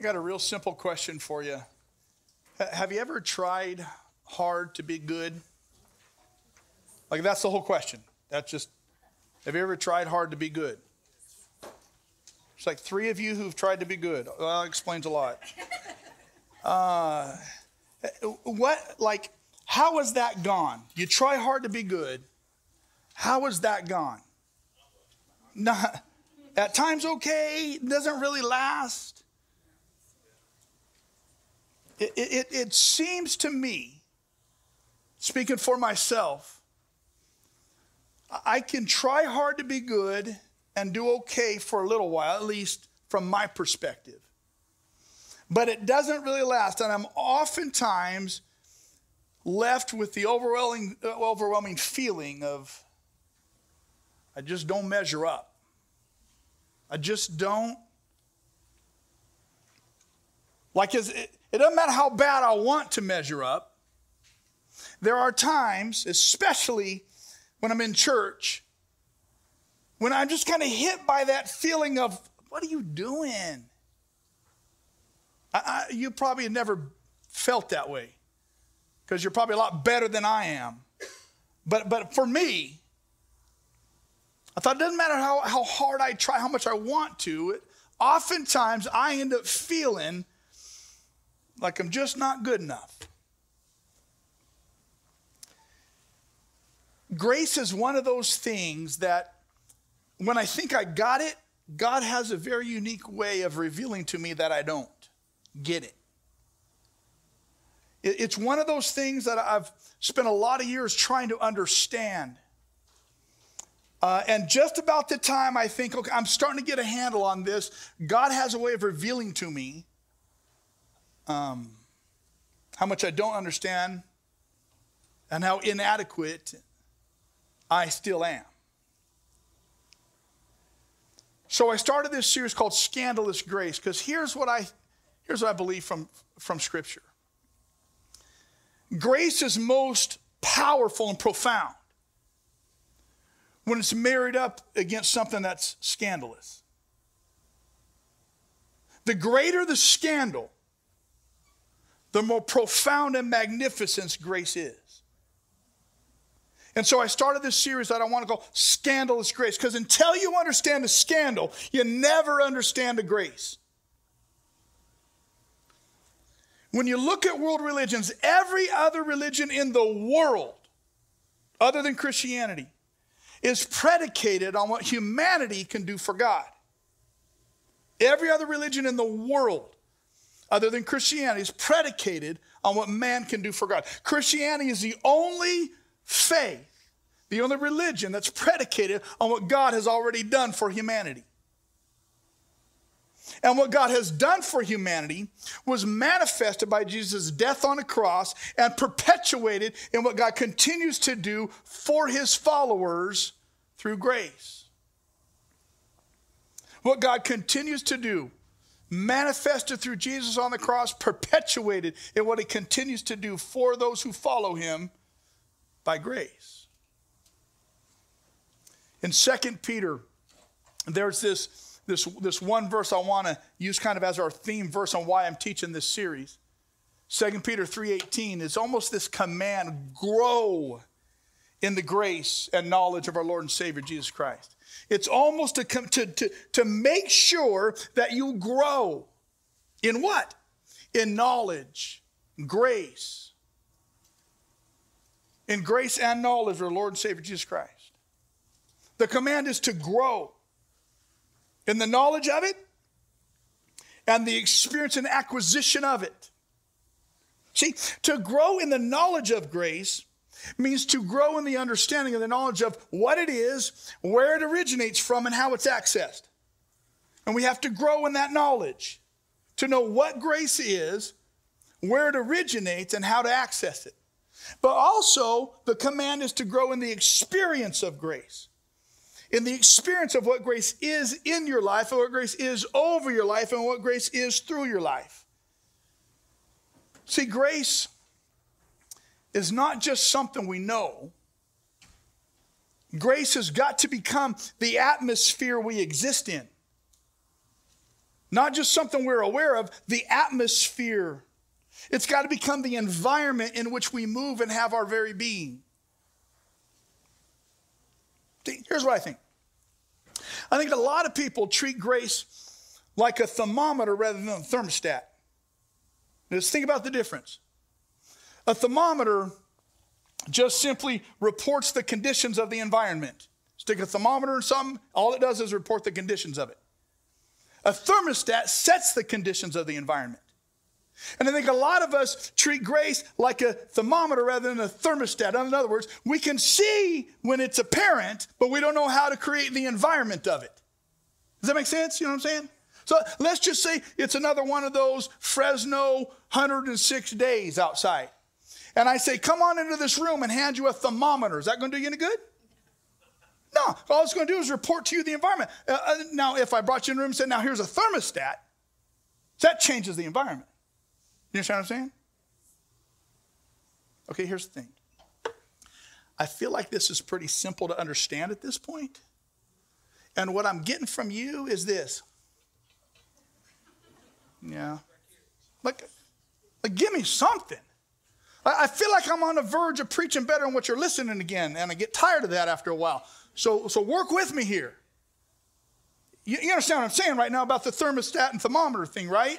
I got a real simple question for you. Have you ever tried hard to be good? Like, that's the whole question. That's just, have you ever tried hard to be good? It's like three of you who've tried to be good. Well, that explains a lot. Uh, what, like, how has that gone? You try hard to be good. How has that gone? Not, at times okay, doesn't really last. It, it, it seems to me, speaking for myself, I can try hard to be good and do okay for a little while, at least from my perspective. But it doesn't really last, and I'm oftentimes left with the overwhelming, uh, overwhelming feeling of I just don't measure up. I just don't. Like, it, it doesn't matter how bad I want to measure up. There are times, especially when I'm in church, when I'm just kind of hit by that feeling of, what are you doing? I, I, you probably have never felt that way because you're probably a lot better than I am. But, but for me, I thought it doesn't matter how, how hard I try, how much I want to, it, oftentimes I end up feeling like I'm just not good enough. Grace is one of those things that when I think I got it, God has a very unique way of revealing to me that I don't get it. It's one of those things that I've spent a lot of years trying to understand. Uh, and just about the time I think, okay, I'm starting to get a handle on this, God has a way of revealing to me um, how much I don't understand and how inadequate I still am. So I started this series called Scandalous Grace because here's what I here's what I believe from, from Scripture. Grace is most powerful and profound when it's married up against something that's scandalous. The greater the scandal, the more profound and magnificent grace is. And so I started this series that I want to call Scandalous Grace, because until you understand the scandal, you never understand the grace. When you look at world religions, every other religion in the world, other than Christianity, is predicated on what humanity can do for God. Every other religion in the world other than Christianity is predicated on what man can do for God. Christianity is the only faith, the only religion that's predicated on what God has already done for humanity. And what God has done for humanity was manifested by Jesus' death on the cross and perpetuated in what God continues to do for his followers through grace. What God continues to do manifested through Jesus on the cross, perpetuated in what he continues to do for those who follow him by grace. In 2 Peter, there's this, this, this one verse I want to use kind of as our theme verse on why I'm teaching this series. 2 Peter 3:18 is almost this command, grow in the grace and knowledge of our Lord and Savior Jesus Christ. It's almost to, to, to, to make sure that you grow in what? In knowledge, grace. In grace and knowledge of our Lord and Savior Jesus Christ. The command is to grow in the knowledge of it and the experience and acquisition of it. See, to grow in the knowledge of grace means to grow in the understanding and the knowledge of what it is, where it originates from, and how it's accessed. And we have to grow in that knowledge to know what grace is, where it originates, and how to access it. But also, the command is to grow in the experience of grace, in the experience of what grace is in your life, and what grace is over your life, and what grace is through your life. See, grace is not just something we know. Grace has got to become the atmosphere we exist in. not just something we're aware of, the atmosphere. It's got to become the environment in which we move and have our very being. Here's what I think I think a lot of people treat grace like a thermometer rather than a thermostat. Just think about the difference. A thermometer just simply reports the conditions of the environment. Stick a thermometer in something, all it does is report the conditions of it. A thermostat sets the conditions of the environment. And I think a lot of us treat grace like a thermometer rather than a thermostat. In other words, we can see when it's apparent, but we don't know how to create the environment of it. Does that make sense? You know what I'm saying? So let's just say it's another one of those Fresno 106 days outside. And I say, come on into this room and hand you a thermometer. Is that going to do you any good? No. All it's going to do is report to you the environment. Uh, uh, now, if I brought you in the room and said, now here's a thermostat, that changes the environment. You understand what I'm saying? Okay, here's the thing. I feel like this is pretty simple to understand at this point. And what I'm getting from you is this. Yeah. Like, like give me something. I, feel like I'm on the verge of preaching better than what you're listening again, and I get tired of that after a while. So, so work with me here. You, you understand what I'm saying right now about the thermostat and thermometer thing, right?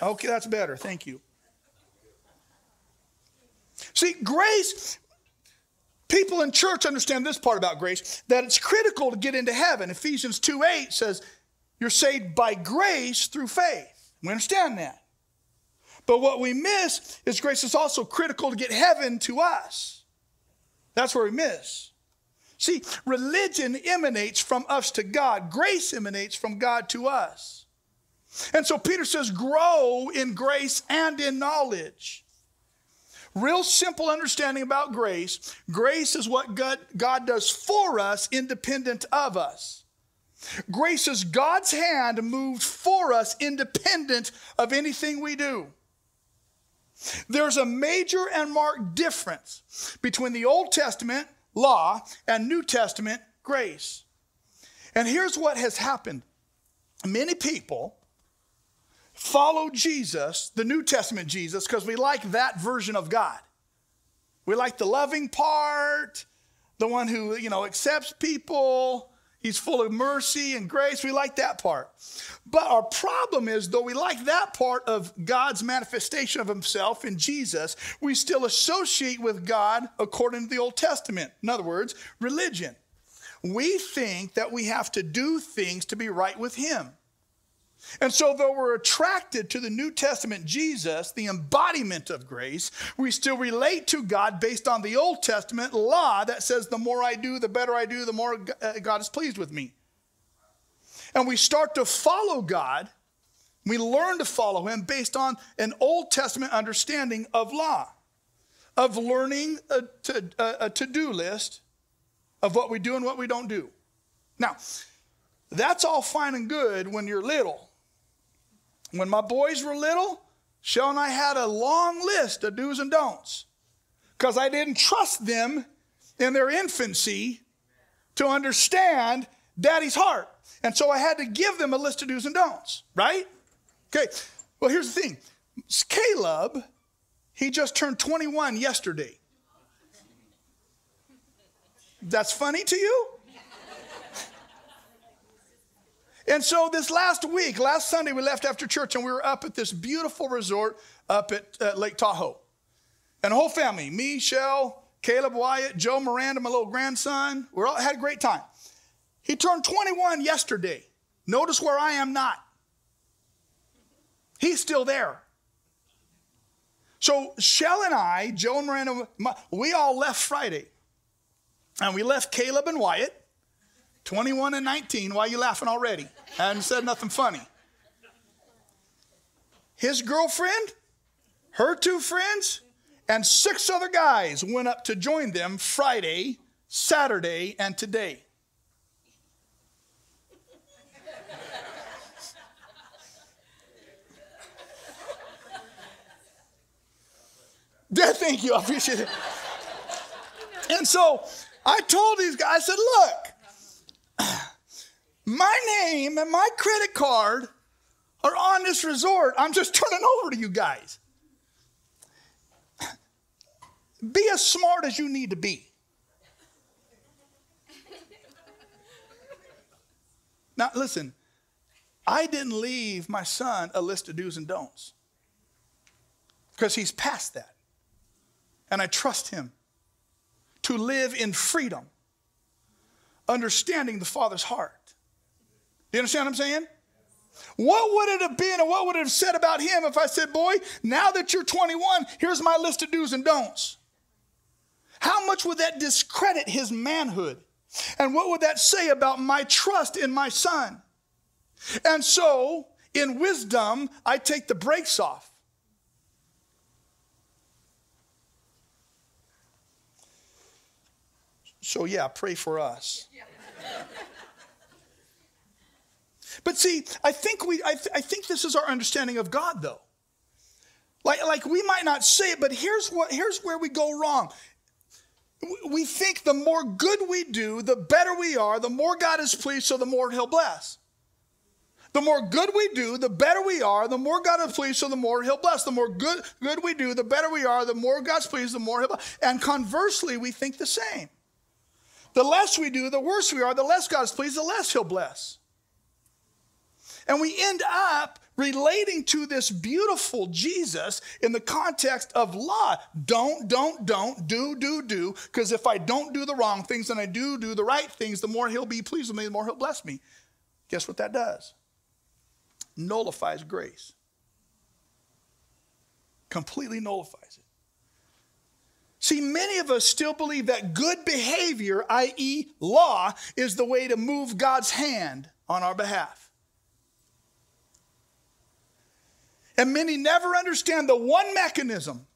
Okay, that's better. Thank you. See, grace, people in church understand this part about grace that it's critical to get into heaven. Ephesians 2 8 says, You're saved by grace through faith. We understand that. But what we miss is grace is also critical to get heaven to us. That's where we miss. See, religion emanates from us to God, grace emanates from God to us. And so Peter says, grow in grace and in knowledge. Real simple understanding about grace grace is what God, God does for us, independent of us. Grace is God's hand moved for us, independent of anything we do. There's a major and marked difference between the Old Testament law and New Testament grace. And here's what has happened many people follow Jesus, the New Testament Jesus, because we like that version of God. We like the loving part, the one who, you know, accepts people. He's full of mercy and grace. We like that part. But our problem is, though we like that part of God's manifestation of himself in Jesus, we still associate with God according to the Old Testament. In other words, religion. We think that we have to do things to be right with him. And so, though we're attracted to the New Testament Jesus, the embodiment of grace, we still relate to God based on the Old Testament law that says, the more I do, the better I do, the more uh, God is pleased with me. And we start to follow God. We learn to follow Him based on an Old Testament understanding of law, of learning a, to, a to do list of what we do and what we don't do. Now, that's all fine and good when you're little. When my boys were little, Shell and I had a long list of do's and don'ts because I didn't trust them in their infancy to understand daddy's heart. And so I had to give them a list of do's and don'ts, right? Okay, well, here's the thing Caleb, he just turned 21 yesterday. That's funny to you? And so this last week, last Sunday, we left after church and we were up at this beautiful resort up at uh, Lake Tahoe. And the whole family, me, Shell, Caleb Wyatt, Joe Miranda, my little grandson, we all had a great time. He turned 21 yesterday. Notice where I am not. He's still there. So Shell and I, Joe and Miranda, we all left Friday. And we left Caleb and Wyatt 21 and 19. Why are you laughing already? I haven't said nothing funny. His girlfriend, her two friends, and six other guys went up to join them Friday, Saturday, and today. Thank you, I appreciate it. And so I told these guys, I said, look, my name and my credit card are on this resort. I'm just turning over to you guys. Be as smart as you need to be. Now, listen, I didn't leave my son a list of do's and don'ts because he's past that. And I trust him to live in freedom, understanding the Father's heart. Do you understand what I'm saying? What would it have been and what would it have said about him if I said, Boy, now that you're 21, here's my list of do's and don'ts? How much would that discredit his manhood? And what would that say about my trust in my son? And so, in wisdom, I take the brakes off. So, yeah, pray for us. but see, I think, we, I, th- I think this is our understanding of God, though. Like, like we might not say it, but here's, what, here's where we go wrong. We think the more good we do, the better we are, the more God is pleased, so the more He'll bless. The more good we do, the better we are, the more God is pleased, so the more He'll bless. The more good, good we do, the better we are, the more God's pleased, the more He'll bless. And conversely, we think the same. The less we do, the worse we are, the less God's pleased, the less He'll bless. And we end up relating to this beautiful Jesus in the context of law. Don't, don't, don't, do, do, do. Because if I don't do the wrong things and I do do the right things, the more He'll be pleased with me, the more He'll bless me. Guess what that does? Nullifies grace. Completely nullifies it. See, many of us still believe that good behavior, i.e., law, is the way to move God's hand on our behalf. And many never understand the one mechanism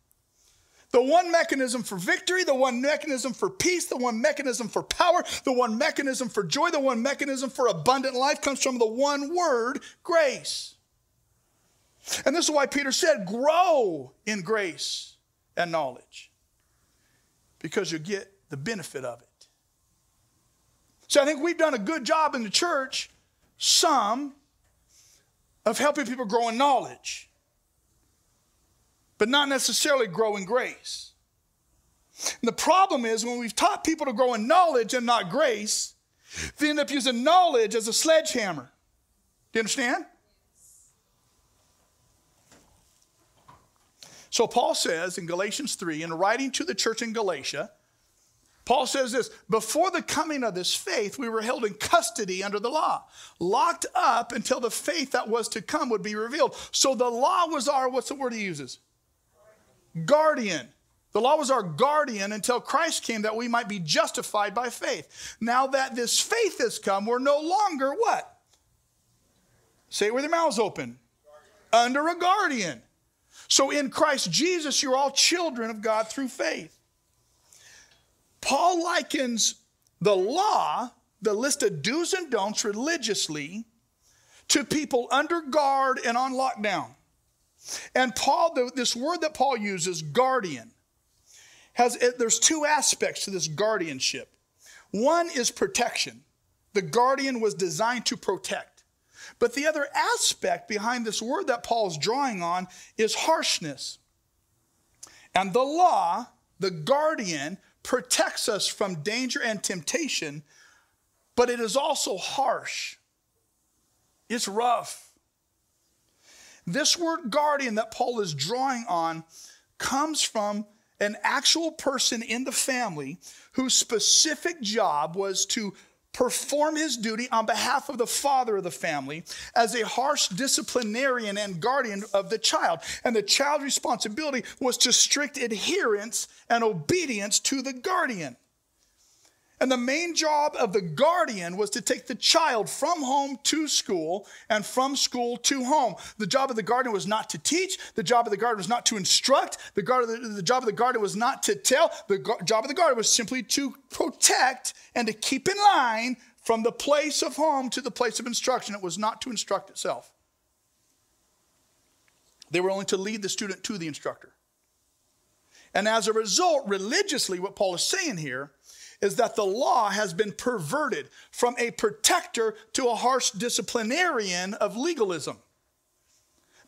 the one mechanism for victory, the one mechanism for peace, the one mechanism for power, the one mechanism for joy, the one mechanism for abundant life comes from the one word, grace. And this is why Peter said, grow in grace and knowledge because you'll get the benefit of it. So I think we've done a good job in the church, some, of helping people grow in knowledge, but not necessarily grow in grace. And the problem is when we've taught people to grow in knowledge and not grace, they end up using knowledge as a sledgehammer. Do you understand? So Paul says in Galatians 3, in writing to the church in Galatia, Paul says this before the coming of this faith, we were held in custody under the law, locked up until the faith that was to come would be revealed. So the law was our, what's the word he uses? Guardian. The law was our guardian until Christ came that we might be justified by faith. Now that this faith has come, we're no longer what? Say it with your mouths open. Under a guardian. So in Christ Jesus, you're all children of God through faith. Paul likens the law, the list of do's and don'ts religiously, to people under guard and on lockdown. And Paul, this word that Paul uses, guardian, has there's two aspects to this guardianship. One is protection. The guardian was designed to protect. But the other aspect behind this word that Paul is drawing on is harshness. And the law, the guardian, protects us from danger and temptation, but it is also harsh. It's rough. This word guardian that Paul is drawing on comes from an actual person in the family whose specific job was to perform his duty on behalf of the father of the family as a harsh disciplinarian and guardian of the child. And the child's responsibility was to strict adherence and obedience to the guardian. And the main job of the guardian was to take the child from home to school and from school to home. The job of the guardian was not to teach. The job of the guardian was not to instruct. The, guard, the, the job of the guardian was not to tell. The gu- job of the guardian was simply to protect and to keep in line from the place of home to the place of instruction. It was not to instruct itself. They were only to lead the student to the instructor. And as a result, religiously, what Paul is saying here is that the law has been perverted from a protector to a harsh disciplinarian of legalism.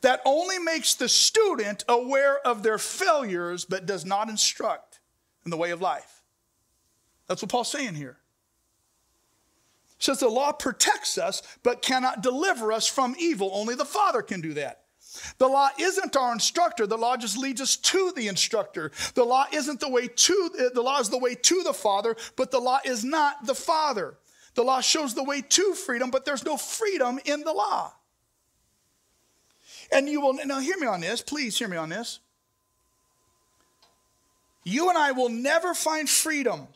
that only makes the student aware of their failures but does not instruct in the way of life. That's what Paul's saying here. Says the law protects us but cannot deliver us from evil. Only the Father can do that. The law isn't our instructor. The law just leads us to the instructor. The law isn't the way to uh, the law is the way to the Father, but the law is not the Father. The law shows the way to freedom, but there's no freedom in the law. And you will now hear me on this, please hear me on this. You and I will never find freedom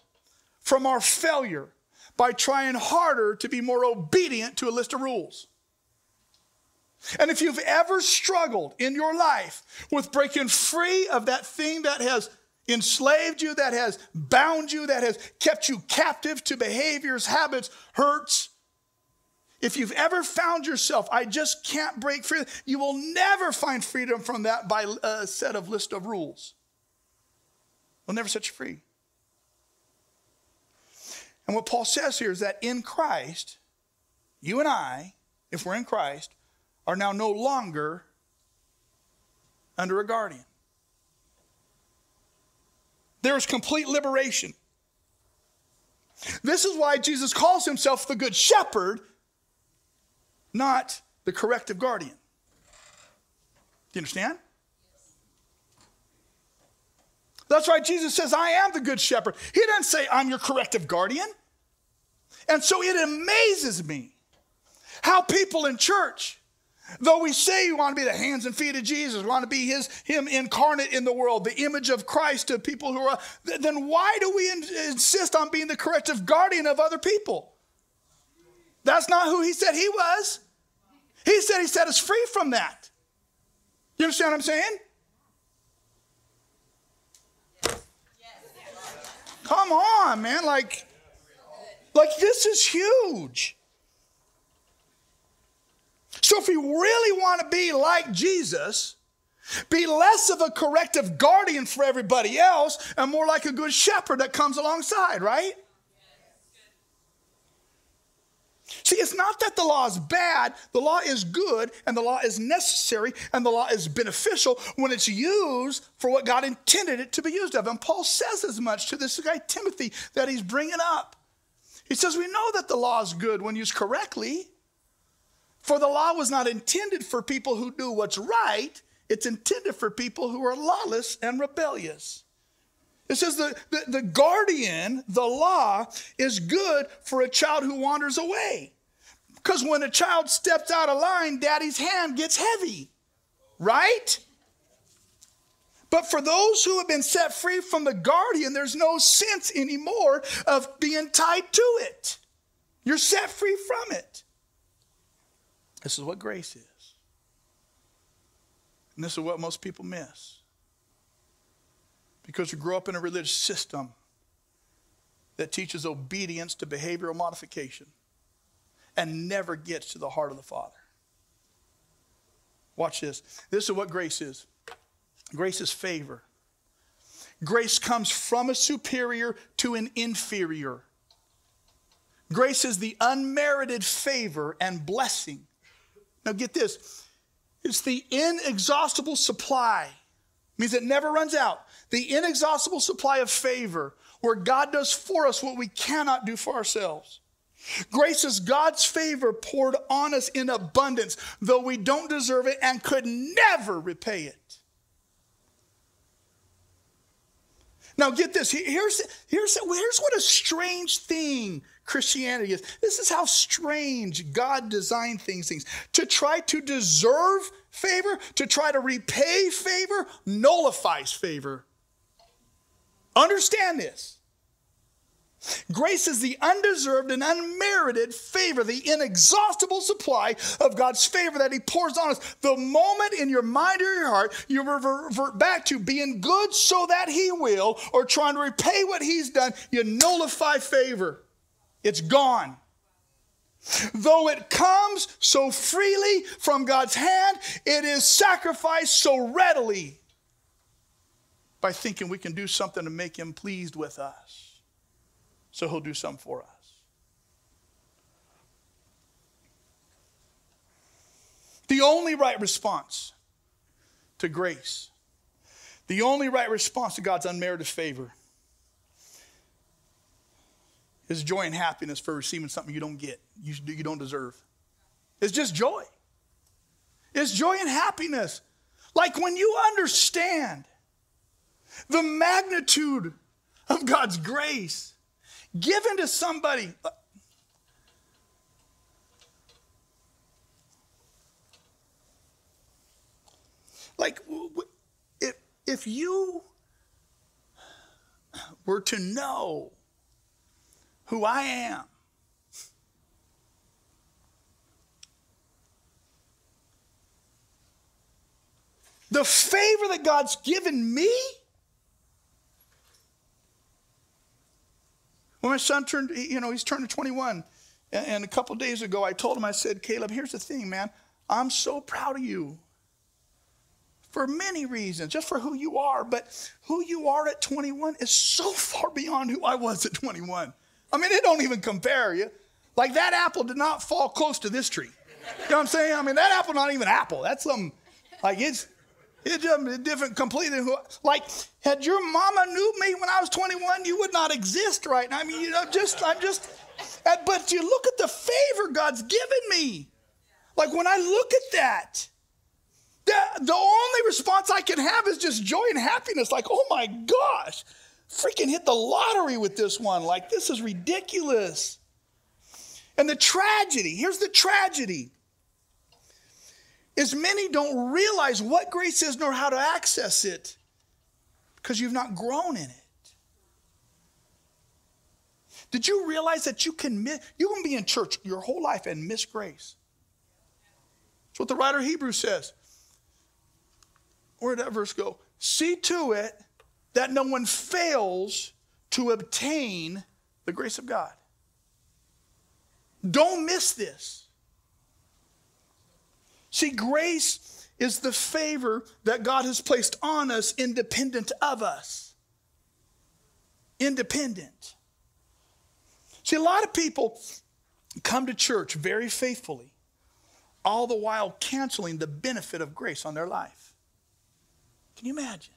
from our failure by trying harder to be more obedient to a list of rules. And if you've ever struggled in your life with breaking free of that thing that has enslaved you, that has bound you, that has kept you captive to behaviors, habits, hurts, if you've ever found yourself, I just can't break free, you will never find freedom from that by a set of list of rules. Will never set you free. And what Paul says here is that in Christ, you and I, if we're in Christ, are now no longer under a guardian. There is complete liberation. This is why Jesus calls himself the Good Shepherd, not the corrective guardian. Do you understand? That's why Jesus says, I am the Good Shepherd. He doesn't say, I'm your corrective guardian. And so it amazes me how people in church Though we say we want to be the hands and feet of Jesus, want to be his, him incarnate in the world, the image of Christ to people who are, then why do we insist on being the corrective guardian of other people? That's not who he said he was. He said he set us free from that. You understand what I'm saying? Come on, man. Like, like this is huge. So if we really want to be like Jesus, be less of a corrective guardian for everybody else and more like a good shepherd that comes alongside, right? See, it's not that the law is bad. The law is good and the law is necessary and the law is beneficial when it's used for what God intended it to be used of. And Paul says as much to this guy Timothy that he's bringing up. He says, We know that the law is good when used correctly. For the law was not intended for people who do what's right, it's intended for people who are lawless and rebellious. It says the, the, the, guardian, the law, is good for a child who wanders away. Because when a child steps out of line, daddy's hand gets heavy, right? But for those who have been set free from the guardian, there's no sense anymore of being tied to it. You're set free from it. This is what grace is. And this is what most people miss. Because you grow up in a religious system that teaches obedience to behavioral modification and never gets to the heart of the Father. Watch this. This is what grace is grace is favor. Grace comes from a superior to an inferior. Grace is the unmerited favor and blessing now get this. It's the inexhaustible supply. Means it never runs out. The inexhaustible supply of favor where God does for us what we cannot do for ourselves. Grace is God's favor poured on us in abundance, though we don't deserve it and could never repay it. Now, get this. Here's, here's, here's what a strange thing Christianity is. This is how strange God designed things, things. To try to deserve favor, to try to repay favor, nullifies favor. Understand this. Grace is the undeserved and unmerited favor, the inexhaustible supply of God's favor that He pours on us. The moment in your mind or your heart you revert back to being good so that He will, or trying to repay what He's done, you nullify favor. It's gone. Though it comes so freely from God's hand, it is sacrificed so readily by thinking we can do something to make Him pleased with us. So He'll do something for us. The only right response to grace, the only right response to God's unmerited favor is joy and happiness for receiving something you don't get, you, you don't deserve. It's just joy. It's joy and happiness. Like when you understand the magnitude of God's grace given to somebody. Uh, like, if, if you were to know who I am, the favor that God's given me. When my son turned, you know, he's turned to 21. And, a couple days ago, I told him, I said, Caleb, here's the thing, man. I'm so proud of you for many reasons, just for who you are. But who you are at 21 is so far beyond who I was at 21. I mean, it don't even compare you. Like that apple did not fall close to this tree. You know what I'm saying? I mean, that apple not even apple. That's some, like it's it's different completely. Like, had your mama knew me when I was 21, you would not exist right now. I mean, you know, just, I'm just, but you look at the favor God's given me. Like, when I look at that, the, the only response I can have is just joy and happiness. Like, oh my gosh, freaking hit the lottery with this one. Like, this is ridiculous. And the tragedy here's the tragedy is many don't realize what grace is nor how to access it because you've not grown in it. Did you realize that you can miss, you can be in church your whole life and miss grace? That's what the writer of Hebrews says. Where did that verse go? See to it that no one fails to obtain the grace of God. Don't miss this. See, grace is the favor that God has placed on us independent of us. Independent. See, a lot of people come to church very faithfully, all the while canceling the benefit of grace on their life. Can you imagine?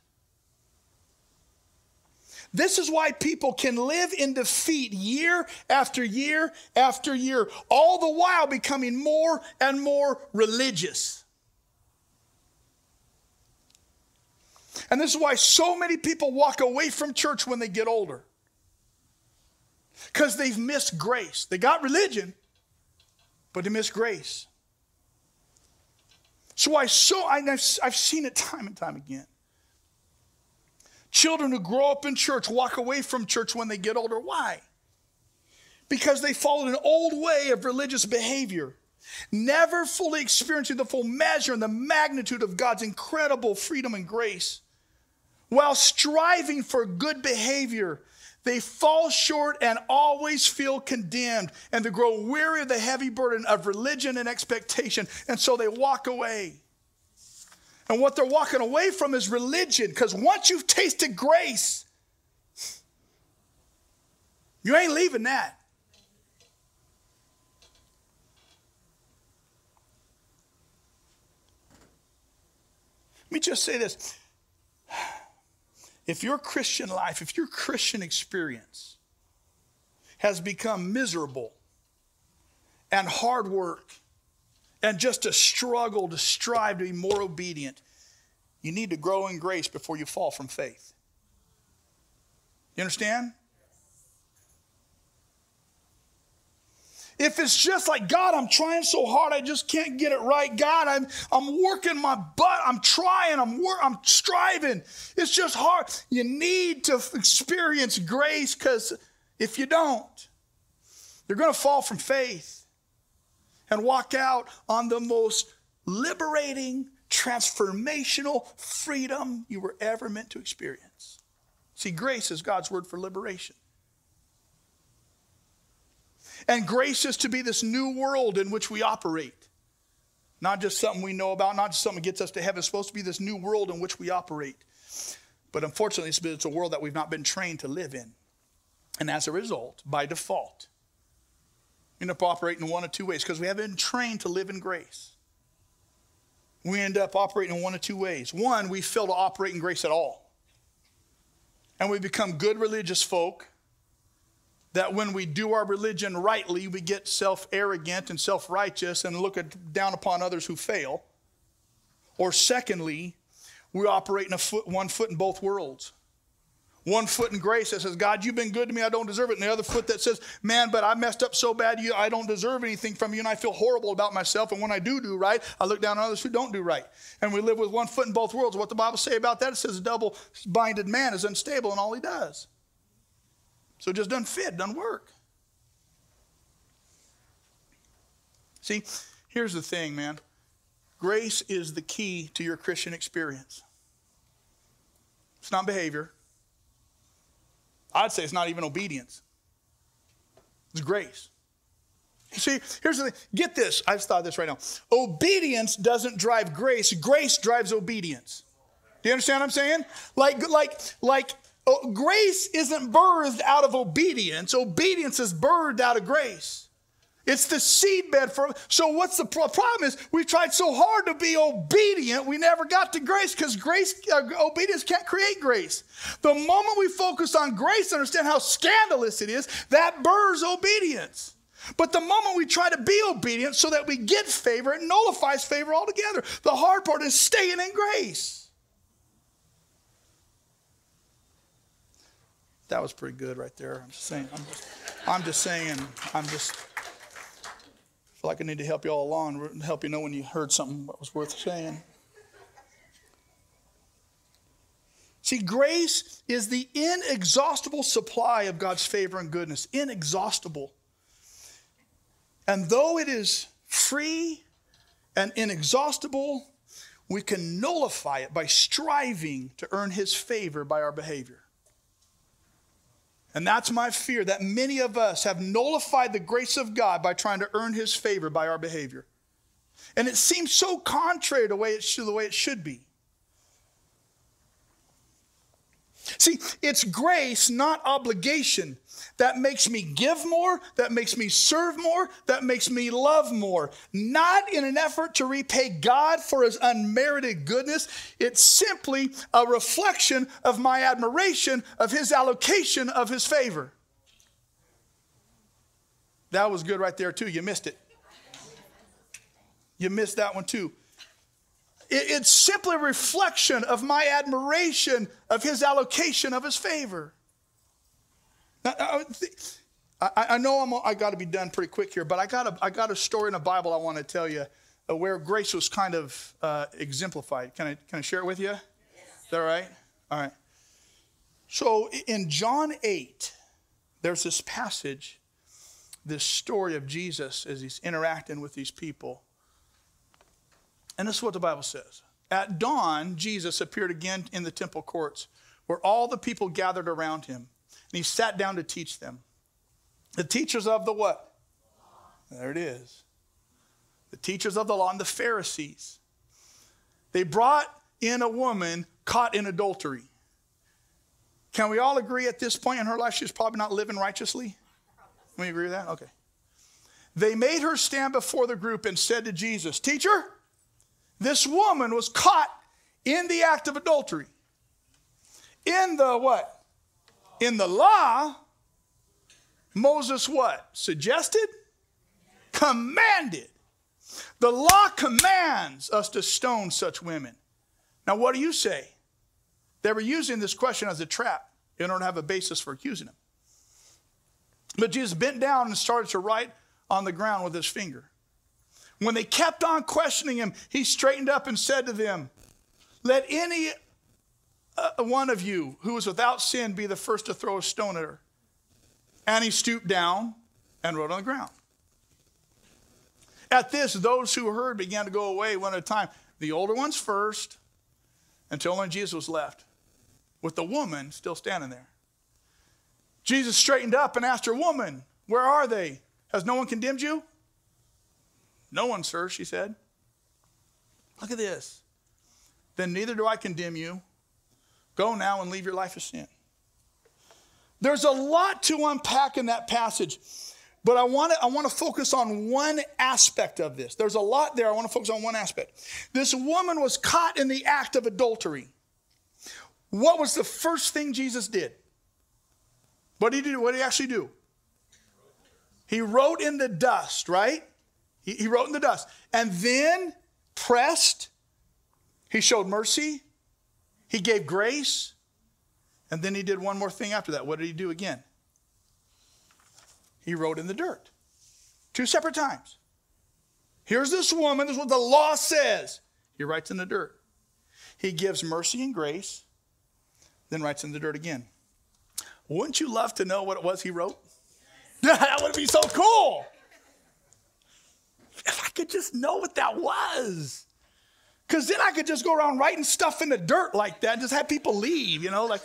This is why people can live in defeat year after year after year, all the while becoming more and more religious. And this is why so many people walk away from church when they get older. Because they've missed grace. They got religion, but they missed grace. So I so I've, I've seen it time and time again. Children who grow up in church walk away from church when they get older. Why? Because they followed an old way of religious behavior, never fully experiencing the full measure and the magnitude of God's incredible freedom and grace. While striving for good behavior, they fall short and always feel condemned, and they grow weary of the heavy burden of religion and expectation, and so they walk away. And what they're walking away from is religion, because once you've tasted grace, you ain't leaving that. Let me just say this. If your Christian life, if your Christian experience has become miserable and hard work and just to struggle to strive to be more obedient, you need to grow in grace before you fall from faith. You understand? If it's just like, God, I'm trying so hard, I just can't get it right. God, I'm, I'm working my butt. I'm trying. I'm, wor- I'm striving. It's just hard. You need to experience grace because if you don't, you're going to fall from faith and walk out on the most liberating, transformational freedom you were ever meant to experience. See, grace is God's word for liberation. And grace is to be this new world in which we operate. Not just something we know about, not just something that gets us to heaven. It's supposed to be this new world in which we operate. But unfortunately, it's a world that we've not been trained to live in. And as a result, by default, end up operating in one of two ways because we haven't been trained to live in grace. we end up operating in one of two ways. One, we fail to operate in grace at all. And we become good religious folk that when we do our religion rightly, we get self arrogant and self righteous and look at, down upon others who fail. Or secondly, we operate in a foot, one foot in both worlds. One foot in grace that says, God, you've been good to me, I don't deserve it. And the other foot that says, man, but I messed up so bad, you, I don't deserve anything from you, and I feel horrible about myself. And when I do do right, I look down on others who don't do right. And we live with one foot in both worlds. What the Bible say about that? It says a double minded man is unstable in all he does. So it just doesn't fit, doesn't work. See, here's the thing, man. Grace is the key to your Christian experience. It's not behavior. I'd say it's not even obedience. It's grace. See, here's the thing. Get this. I just thought this right now. Obedience doesn't drive grace. Grace drives obedience. Do you understand what I'm saying? Like, like, like, oh, grace isn't birthed out of obedience. Obedience is birthed out of grace. It's the seedbed for. So what's the problem? Is we tried so hard to be obedient, we never got to grace because grace, uh, obedience can't create grace. The moment we focus on grace, understand how scandalous it is. That burrs obedience. But the moment we try to be obedient so that we get favor, it nullifies favor altogether. The hard part is staying in grace. That was pretty good right there. I'm just saying. I'm just, I'm just saying. I'm just feel like I need to help you all along and help you know when you heard something that was worth saying. See, grace is the inexhaustible supply of God's favor and goodness. Inexhaustible. And though it is free and inexhaustible, we can nullify it by striving to earn His favor by our behavior. And that's my fear that many of us have nullified the grace of God by trying to earn his favor by our behavior. And it seems so contrary to the way it should, the way it should be. See, it's grace, not obligation, that makes me give more, that makes me serve more, that makes me love more. Not in an effort to repay God for his unmerited goodness. It's simply a reflection of my admiration of his allocation of his favor. That was good right there, too. You missed it. You missed that one, too. It's simply a reflection of my admiration of his allocation of his favor. Now, I, I know I'm, I got to be done pretty quick here, but I got, a, I got a story in the Bible I want to tell you uh, where grace was kind of uh, exemplified. Can I, can I share it with you? Is that all right? All right. So in John 8, there's this passage, this story of Jesus as he's interacting with these people. And this is what the Bible says. At dawn, Jesus appeared again in the temple courts where all the people gathered around him and he sat down to teach them. The teachers of the what? There it is. The teachers of the law and the Pharisees. They brought in a woman caught in adultery. Can we all agree at this point in her life she's probably not living righteously? We agree with that? Okay. They made her stand before the group and said to Jesus, Teacher, this woman was caught in the act of adultery. In the what? In the law, Moses what? Suggested? Commanded. The law commands us to stone such women. Now, what do you say? They were using this question as a trap in order to have a basis for accusing him. But Jesus bent down and started to write on the ground with his finger. When they kept on questioning him, he straightened up and said to them, Let any uh, one of you who is without sin be the first to throw a stone at her. And he stooped down and wrote on the ground. At this, those who heard began to go away one at a time. The older ones first, until only Jesus was left, with the woman still standing there. Jesus straightened up and asked her, Woman, where are they? Has no one condemned you? No one, sir, she said. Look at this. Then neither do I condemn you. Go now and leave your life of sin. There's a lot to unpack in that passage. But I want to I want to focus on one aspect of this. There's a lot there. I want to focus on one aspect. This woman was caught in the act of adultery. What was the first thing Jesus did? What did he do? What did he actually do? He wrote in the dust, right? He, he wrote in the dust. And then pressed, he showed mercy, he gave grace, and then he did one more thing after that. What did he do again? He wrote in the dirt. Two separate times. Here's this woman, this is what the law says. He writes in the dirt. He gives mercy and grace, then writes in the dirt again. Wouldn't you love to know what it was he wrote? that would be so cool. If I could just know what that was. Because then I could just go around writing stuff in the dirt like that, and just have people leave, you know, like,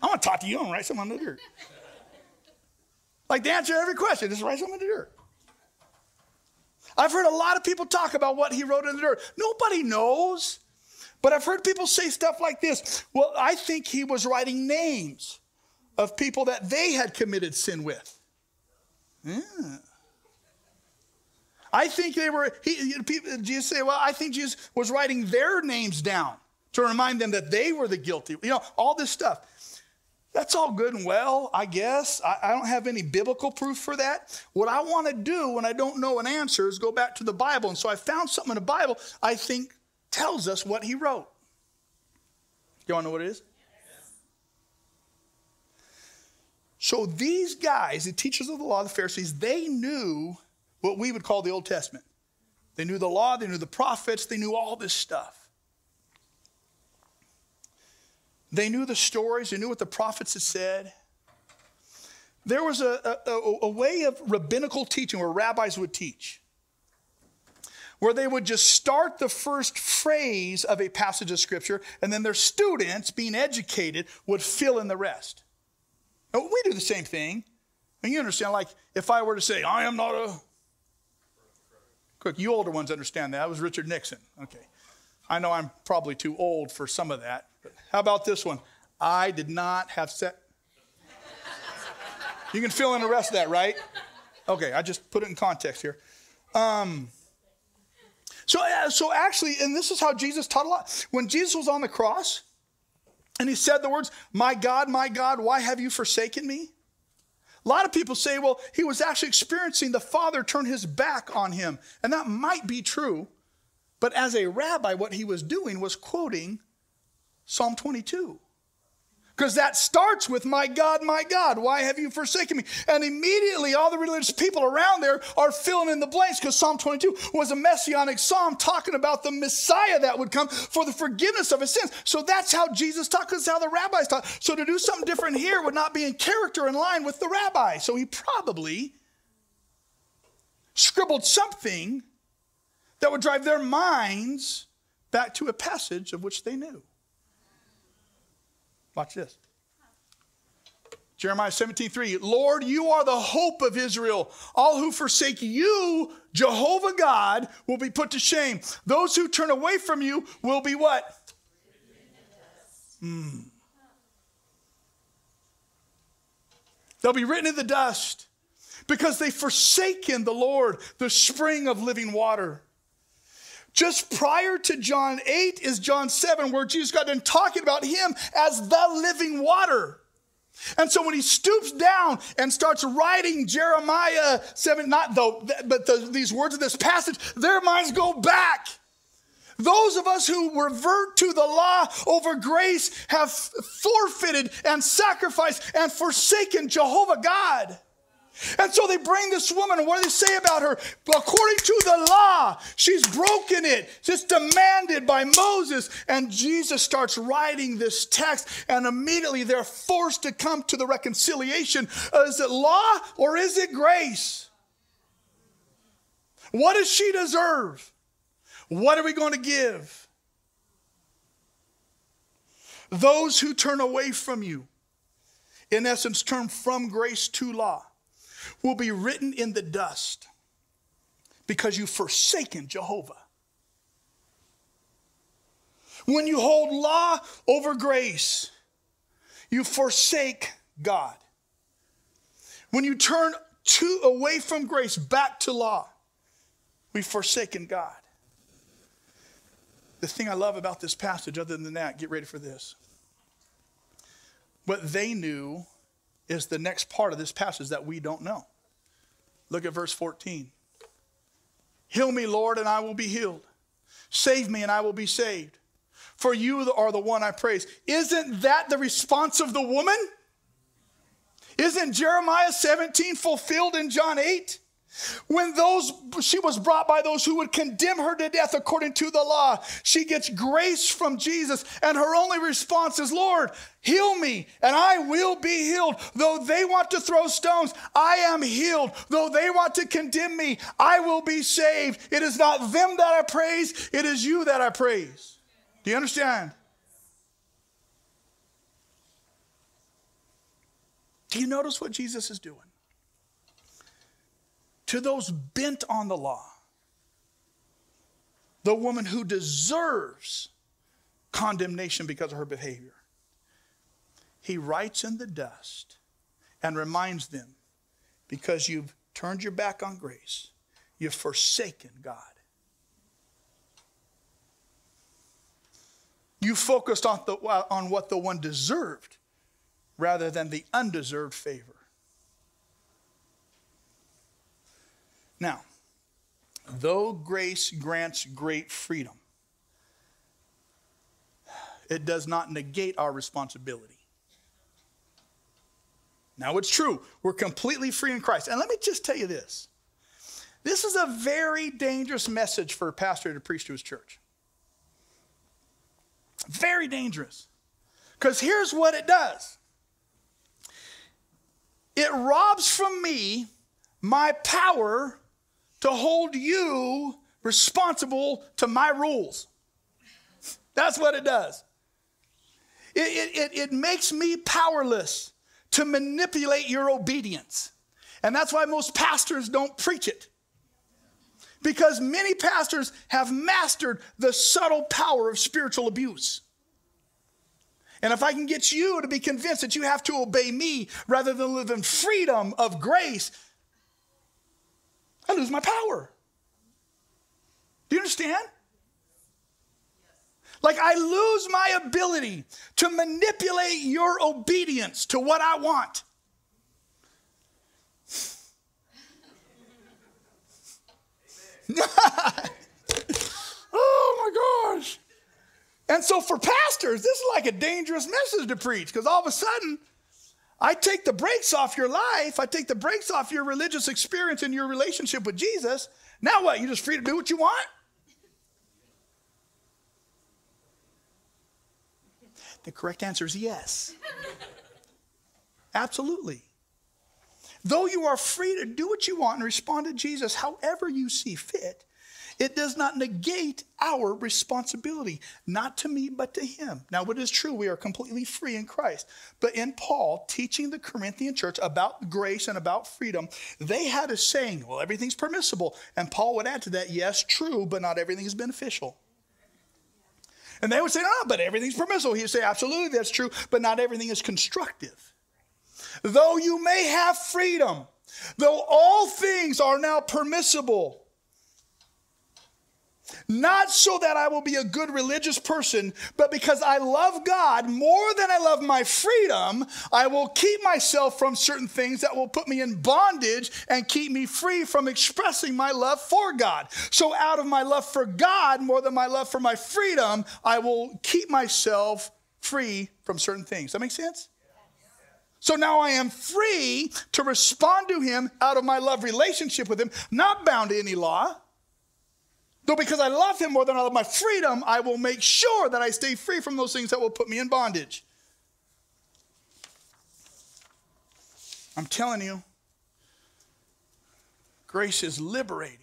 I want to talk to you, I'm write something on the dirt. Like to answer every question, just write something in the dirt. I've heard a lot of people talk about what he wrote in the dirt. Nobody knows. But I've heard people say stuff like this. Well, I think he was writing names of people that they had committed sin with. Yeah. I think they were, he, people, Jesus say, well, I think Jesus was writing their names down to remind them that they were the guilty. You know, all this stuff. That's all good and well, I guess. I, I don't have any biblical proof for that. What I want to do when I don't know an answer is go back to the Bible. And so I found something in the Bible I think tells us what he wrote. You want to know what it is? So these guys, the teachers of the law, the Pharisees, they knew what we would call the Old Testament. They knew the law, they knew the prophets, they knew all this stuff. They knew the stories, they knew what the prophets had said. There was a, a, a way of rabbinical teaching where rabbis would teach, where they would just start the first phrase of a passage of scripture, and then their students, being educated, would fill in the rest. We do the same thing. And you understand, like, if I were to say, I am not a Quick, you older ones understand that. That was Richard Nixon. Okay. I know I'm probably too old for some of that. But how about this one? I did not have sex. you can fill in the rest of that, right? Okay, I just put it in context here. Um, so, uh, so actually, and this is how Jesus taught a lot. When Jesus was on the cross, and he said the words, "My God, my God, why have you forsaken me?" A lot of people say, well, he was actually experiencing the Father turn his back on him. And that might be true. But as a rabbi, what he was doing was quoting Psalm 22. Because that starts with, My God, my God, why have you forsaken me? And immediately all the religious people around there are filling in the blanks because Psalm 22 was a messianic psalm talking about the Messiah that would come for the forgiveness of his sins. So that's how Jesus taught, because how the rabbis taught. So to do something different here would not be in character in line with the rabbi. So he probably scribbled something that would drive their minds back to a passage of which they knew. Watch this. Jeremiah 17, 3. Lord, you are the hope of Israel. All who forsake you, Jehovah God, will be put to shame. Those who turn away from you will be what? Mm. They'll be written in the dust because they've forsaken the Lord, the spring of living water. Just prior to John 8 is John 7, where Jesus got done talking about him as the living water. And so when he stoops down and starts writing Jeremiah 7, not though, but the, these words of this passage, their minds go back. Those of us who revert to the law over grace have forfeited and sacrificed and forsaken Jehovah God. And so they bring this woman, and what do they say about her? According to the law, she's broken it. It's demanded by Moses. And Jesus starts writing this text, and immediately they're forced to come to the reconciliation. Uh, is it law or is it grace? What does she deserve? What are we going to give? Those who turn away from you, in essence, turn from grace to law will be written in the dust because you've forsaken Jehovah. When you hold law over grace, you forsake God. When you turn to away from grace back to law. We've forsaken God. The thing I love about this passage, other than that, get ready for this. What they knew is the next part of this passage that we don't know. Look at verse 14. Heal me, Lord, and I will be healed. Save me, and I will be saved. For you are the one I praise. Isn't that the response of the woman? Isn't Jeremiah 17 fulfilled in John 8? When those she was brought by those who would condemn her to death according to the law, she gets grace from Jesus, and her only response is, Lord, heal me, and I will be healed. Though they want to throw stones, I am healed. Though they want to condemn me, I will be saved. It is not them that I praise, it is you that I praise. Do you understand? Do you notice what Jesus is doing? To those bent on the law, the woman who deserves condemnation because of her behavior, he writes in the dust and reminds them because you've turned your back on grace, you've forsaken God. You focused on, the, on what the one deserved rather than the undeserved favor. Now, though grace grants great freedom, it does not negate our responsibility. Now, it's true, we're completely free in Christ. And let me just tell you this this is a very dangerous message for a pastor to preach to his church. Very dangerous. Because here's what it does it robs from me my power to hold you responsible to my rules. That's what it does. It, it, it, makes me powerless to manipulate your obedience. And that's why most pastors don't preach it. Because many pastors have mastered the subtle power of spiritual abuse. And if I can get you to be convinced that you have to obey me rather than live in freedom of grace, I lose my power. Do you understand? Like I lose my ability to manipulate your obedience to what I want. oh my gosh. And so for pastors, this is like a dangerous message to preach because all of a sudden, I take the brakes off your life, I take the brakes off your religious experience and your relationship with Jesus. Now what? You're just free to do what you want? The correct answer is yes. Absolutely. Though you are free to do what you want and respond to Jesus however you see fit, it does not negate our responsibility, not to me, but to him. Now, it is true, we are completely free in Christ. But in Paul teaching the Corinthian church about grace and about freedom, they had a saying, well, everything's permissible. And Paul would add to that, yes, true, but not everything is beneficial. And they would say, no, but everything's permissible. He'd say, absolutely, that's true, but not everything is constructive. Though you may have freedom, though all things are now permissible, not so that I will be a good religious person, but because I love God more than I love my freedom, I will keep myself from certain things that will put me in bondage and keep me free from expressing my love for God. So, out of my love for God more than my love for my freedom, I will keep myself free from certain things. That makes sense? So now I am free to respond to him out of my love relationship with him, not bound to any law. Though because I love him more than I love my freedom, I will make sure that I stay free from those things that will put me in bondage. I'm telling you, grace is liberating.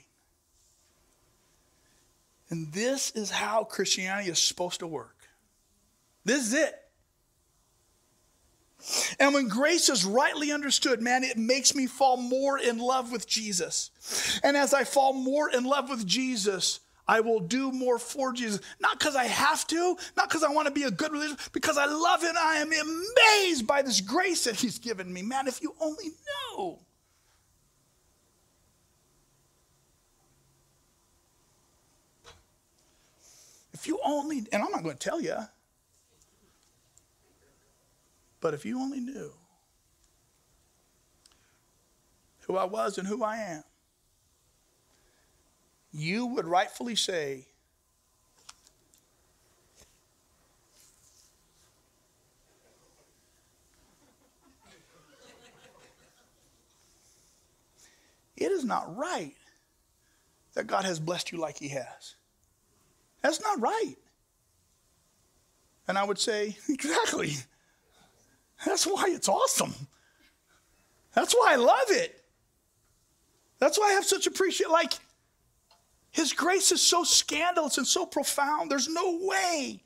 And this is how Christianity is supposed to work. This is it. And when grace is rightly understood, man, it makes me fall more in love with Jesus. And as I fall more in love with Jesus, I will do more for Jesus. Not because I have to, not because I want to be a good religion, because I love him. I am amazed by this grace that he's given me. Man, if you only knew. If you only, and I'm not going to tell you, but if you only knew who I was and who I am, you would rightfully say, It is not right that God has blessed you like He has. That's not right. And I would say, exactly. That's why it's awesome. That's why I love it. That's why I have such appreciation. Like, His grace is so scandalous and so profound. There's no way.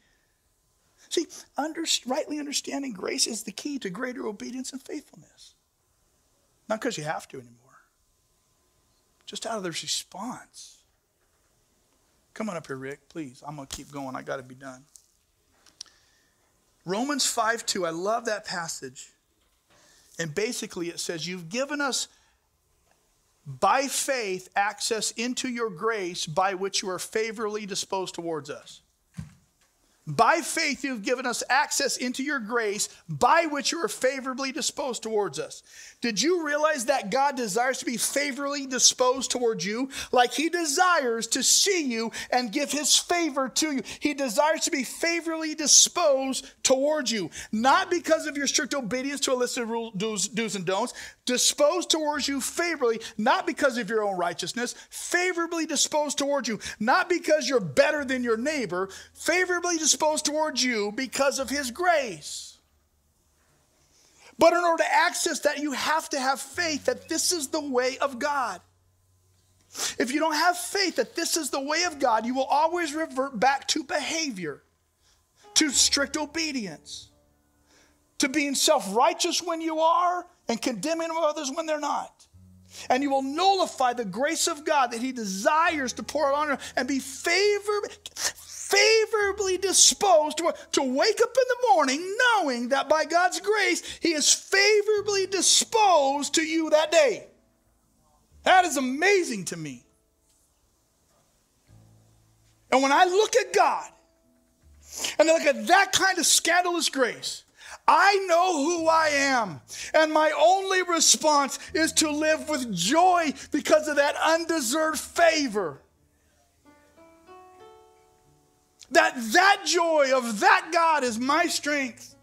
See, under, rightly understanding grace is the key to greater obedience and faithfulness. Not because you have to anymore just out of their response. Come on up here, Rick, please. I'm going to keep going. I got to be done. Romans 5 2, I love that passage. And basically, it says, You've given us by faith access into your grace by which you are favorably disposed towards us. By faith, you've given us access into your grace by which you are favorably disposed towards us. Did you realize that God desires to be favorably disposed towards you? Like he desires to see you and give his favor to you. He desires to be favorably disposed towards you, not because of your strict obedience to a list of rules, do's, do's and don'ts, disposed towards you favorably, not because of your own righteousness, favorably disposed towards you, not because you're better than your neighbor, favorably disposed towards you because of his grace. But in order to access that, you have to have faith that this is the way of God. If you don't have faith that this is the way of God, you will always revert back to behavior, to strict obedience, to being self righteous when you are and condemning others when they're not. And you will nullify the grace of God that He desires to pour out on you and be favor, favorably disposed to, to wake up in the morning knowing that by God's grace, He is favorably disposed to you that day. That is amazing to me. And when I look at God and I look at that kind of scandalous grace, I know who I am. And my only response is to live with joy because of that undeserved favor. That that joy of that God is my strength.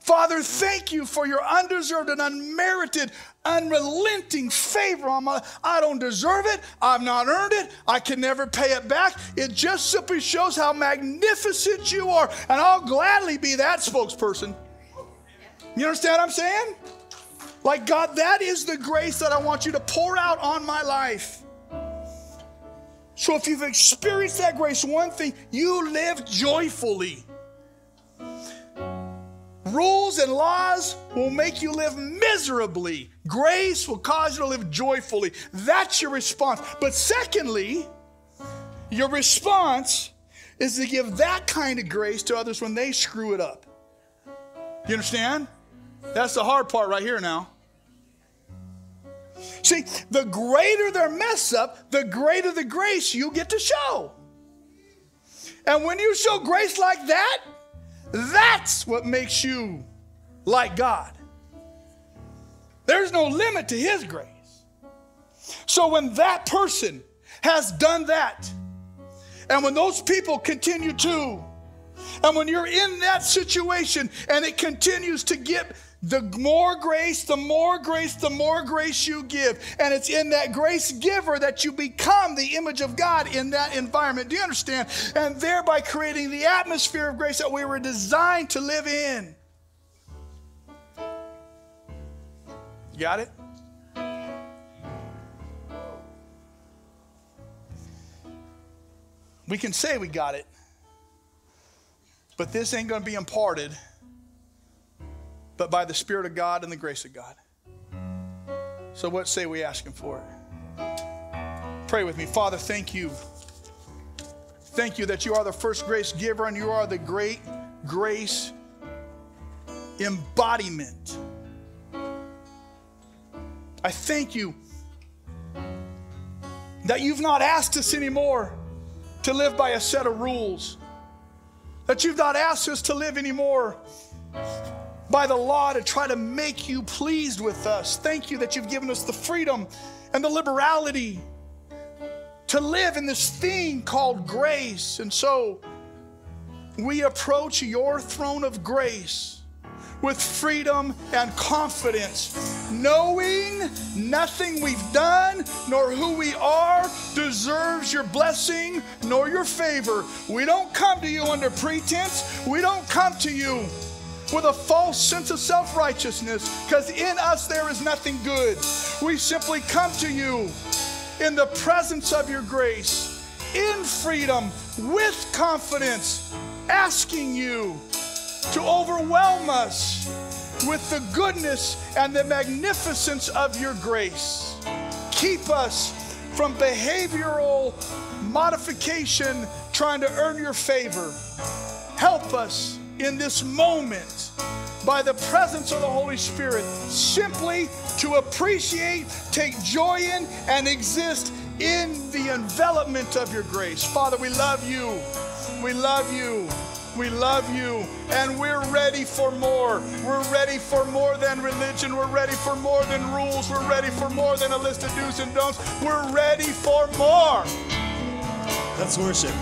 Father, thank you for your undeserved and unmerited, unrelenting favor on my I don't deserve it. I've not earned it. I can never pay it back. It just simply shows how magnificent you are. And I'll gladly be that spokesperson. You understand what I'm saying? Like, God, that is the grace that I want you to pour out on my life. So if you've experienced that grace, one thing, you live joyfully. Rules and laws will make you live miserably. Grace will cause you to live joyfully. That's your response. But secondly, your response is to give that kind of grace to others when they screw it up. You understand? That's the hard part right here now. See, the greater their mess up, the greater the grace you get to show. And when you show grace like that, that's what makes you like God. There's no limit to His grace. So when that person has done that, and when those people continue to, and when you're in that situation and it continues to get the more grace, the more grace, the more grace you give. And it's in that grace giver that you become the image of God in that environment. Do you understand? And thereby creating the atmosphere of grace that we were designed to live in. You got it? We can say we got it, but this ain't going to be imparted but by the Spirit of God and the grace of God. So, what say we ask Him for? Pray with me. Father, thank you. Thank you that you are the first grace giver and you are the great grace embodiment. I thank you that you've not asked us anymore to live by a set of rules. That you've not asked us to live anymore by the law to try to make you pleased with us. Thank you that you've given us the freedom and the liberality to live in this thing called grace. And so we approach your throne of grace with freedom and confidence, knowing nothing we've done nor who we are deserves your blessing nor your favor. We don't come to you under pretense, we don't come to you with a false sense of self righteousness because in us there is nothing good. We simply come to you in the presence of your grace, in freedom, with confidence, asking you to overwhelm us with the goodness and the magnificence of your grace. Keep us from behavioral modification trying to earn your favor. Help us in this moment by the presence of the Holy Spirit simply to appreciate, take joy in, and exist in the envelopment of your grace. Father, we love you. We love you. We love you, and we're ready for more. We're ready for more than religion. We're ready for more than rules. We're ready for more than a list of do's and don'ts. We're ready for more. Let's worship.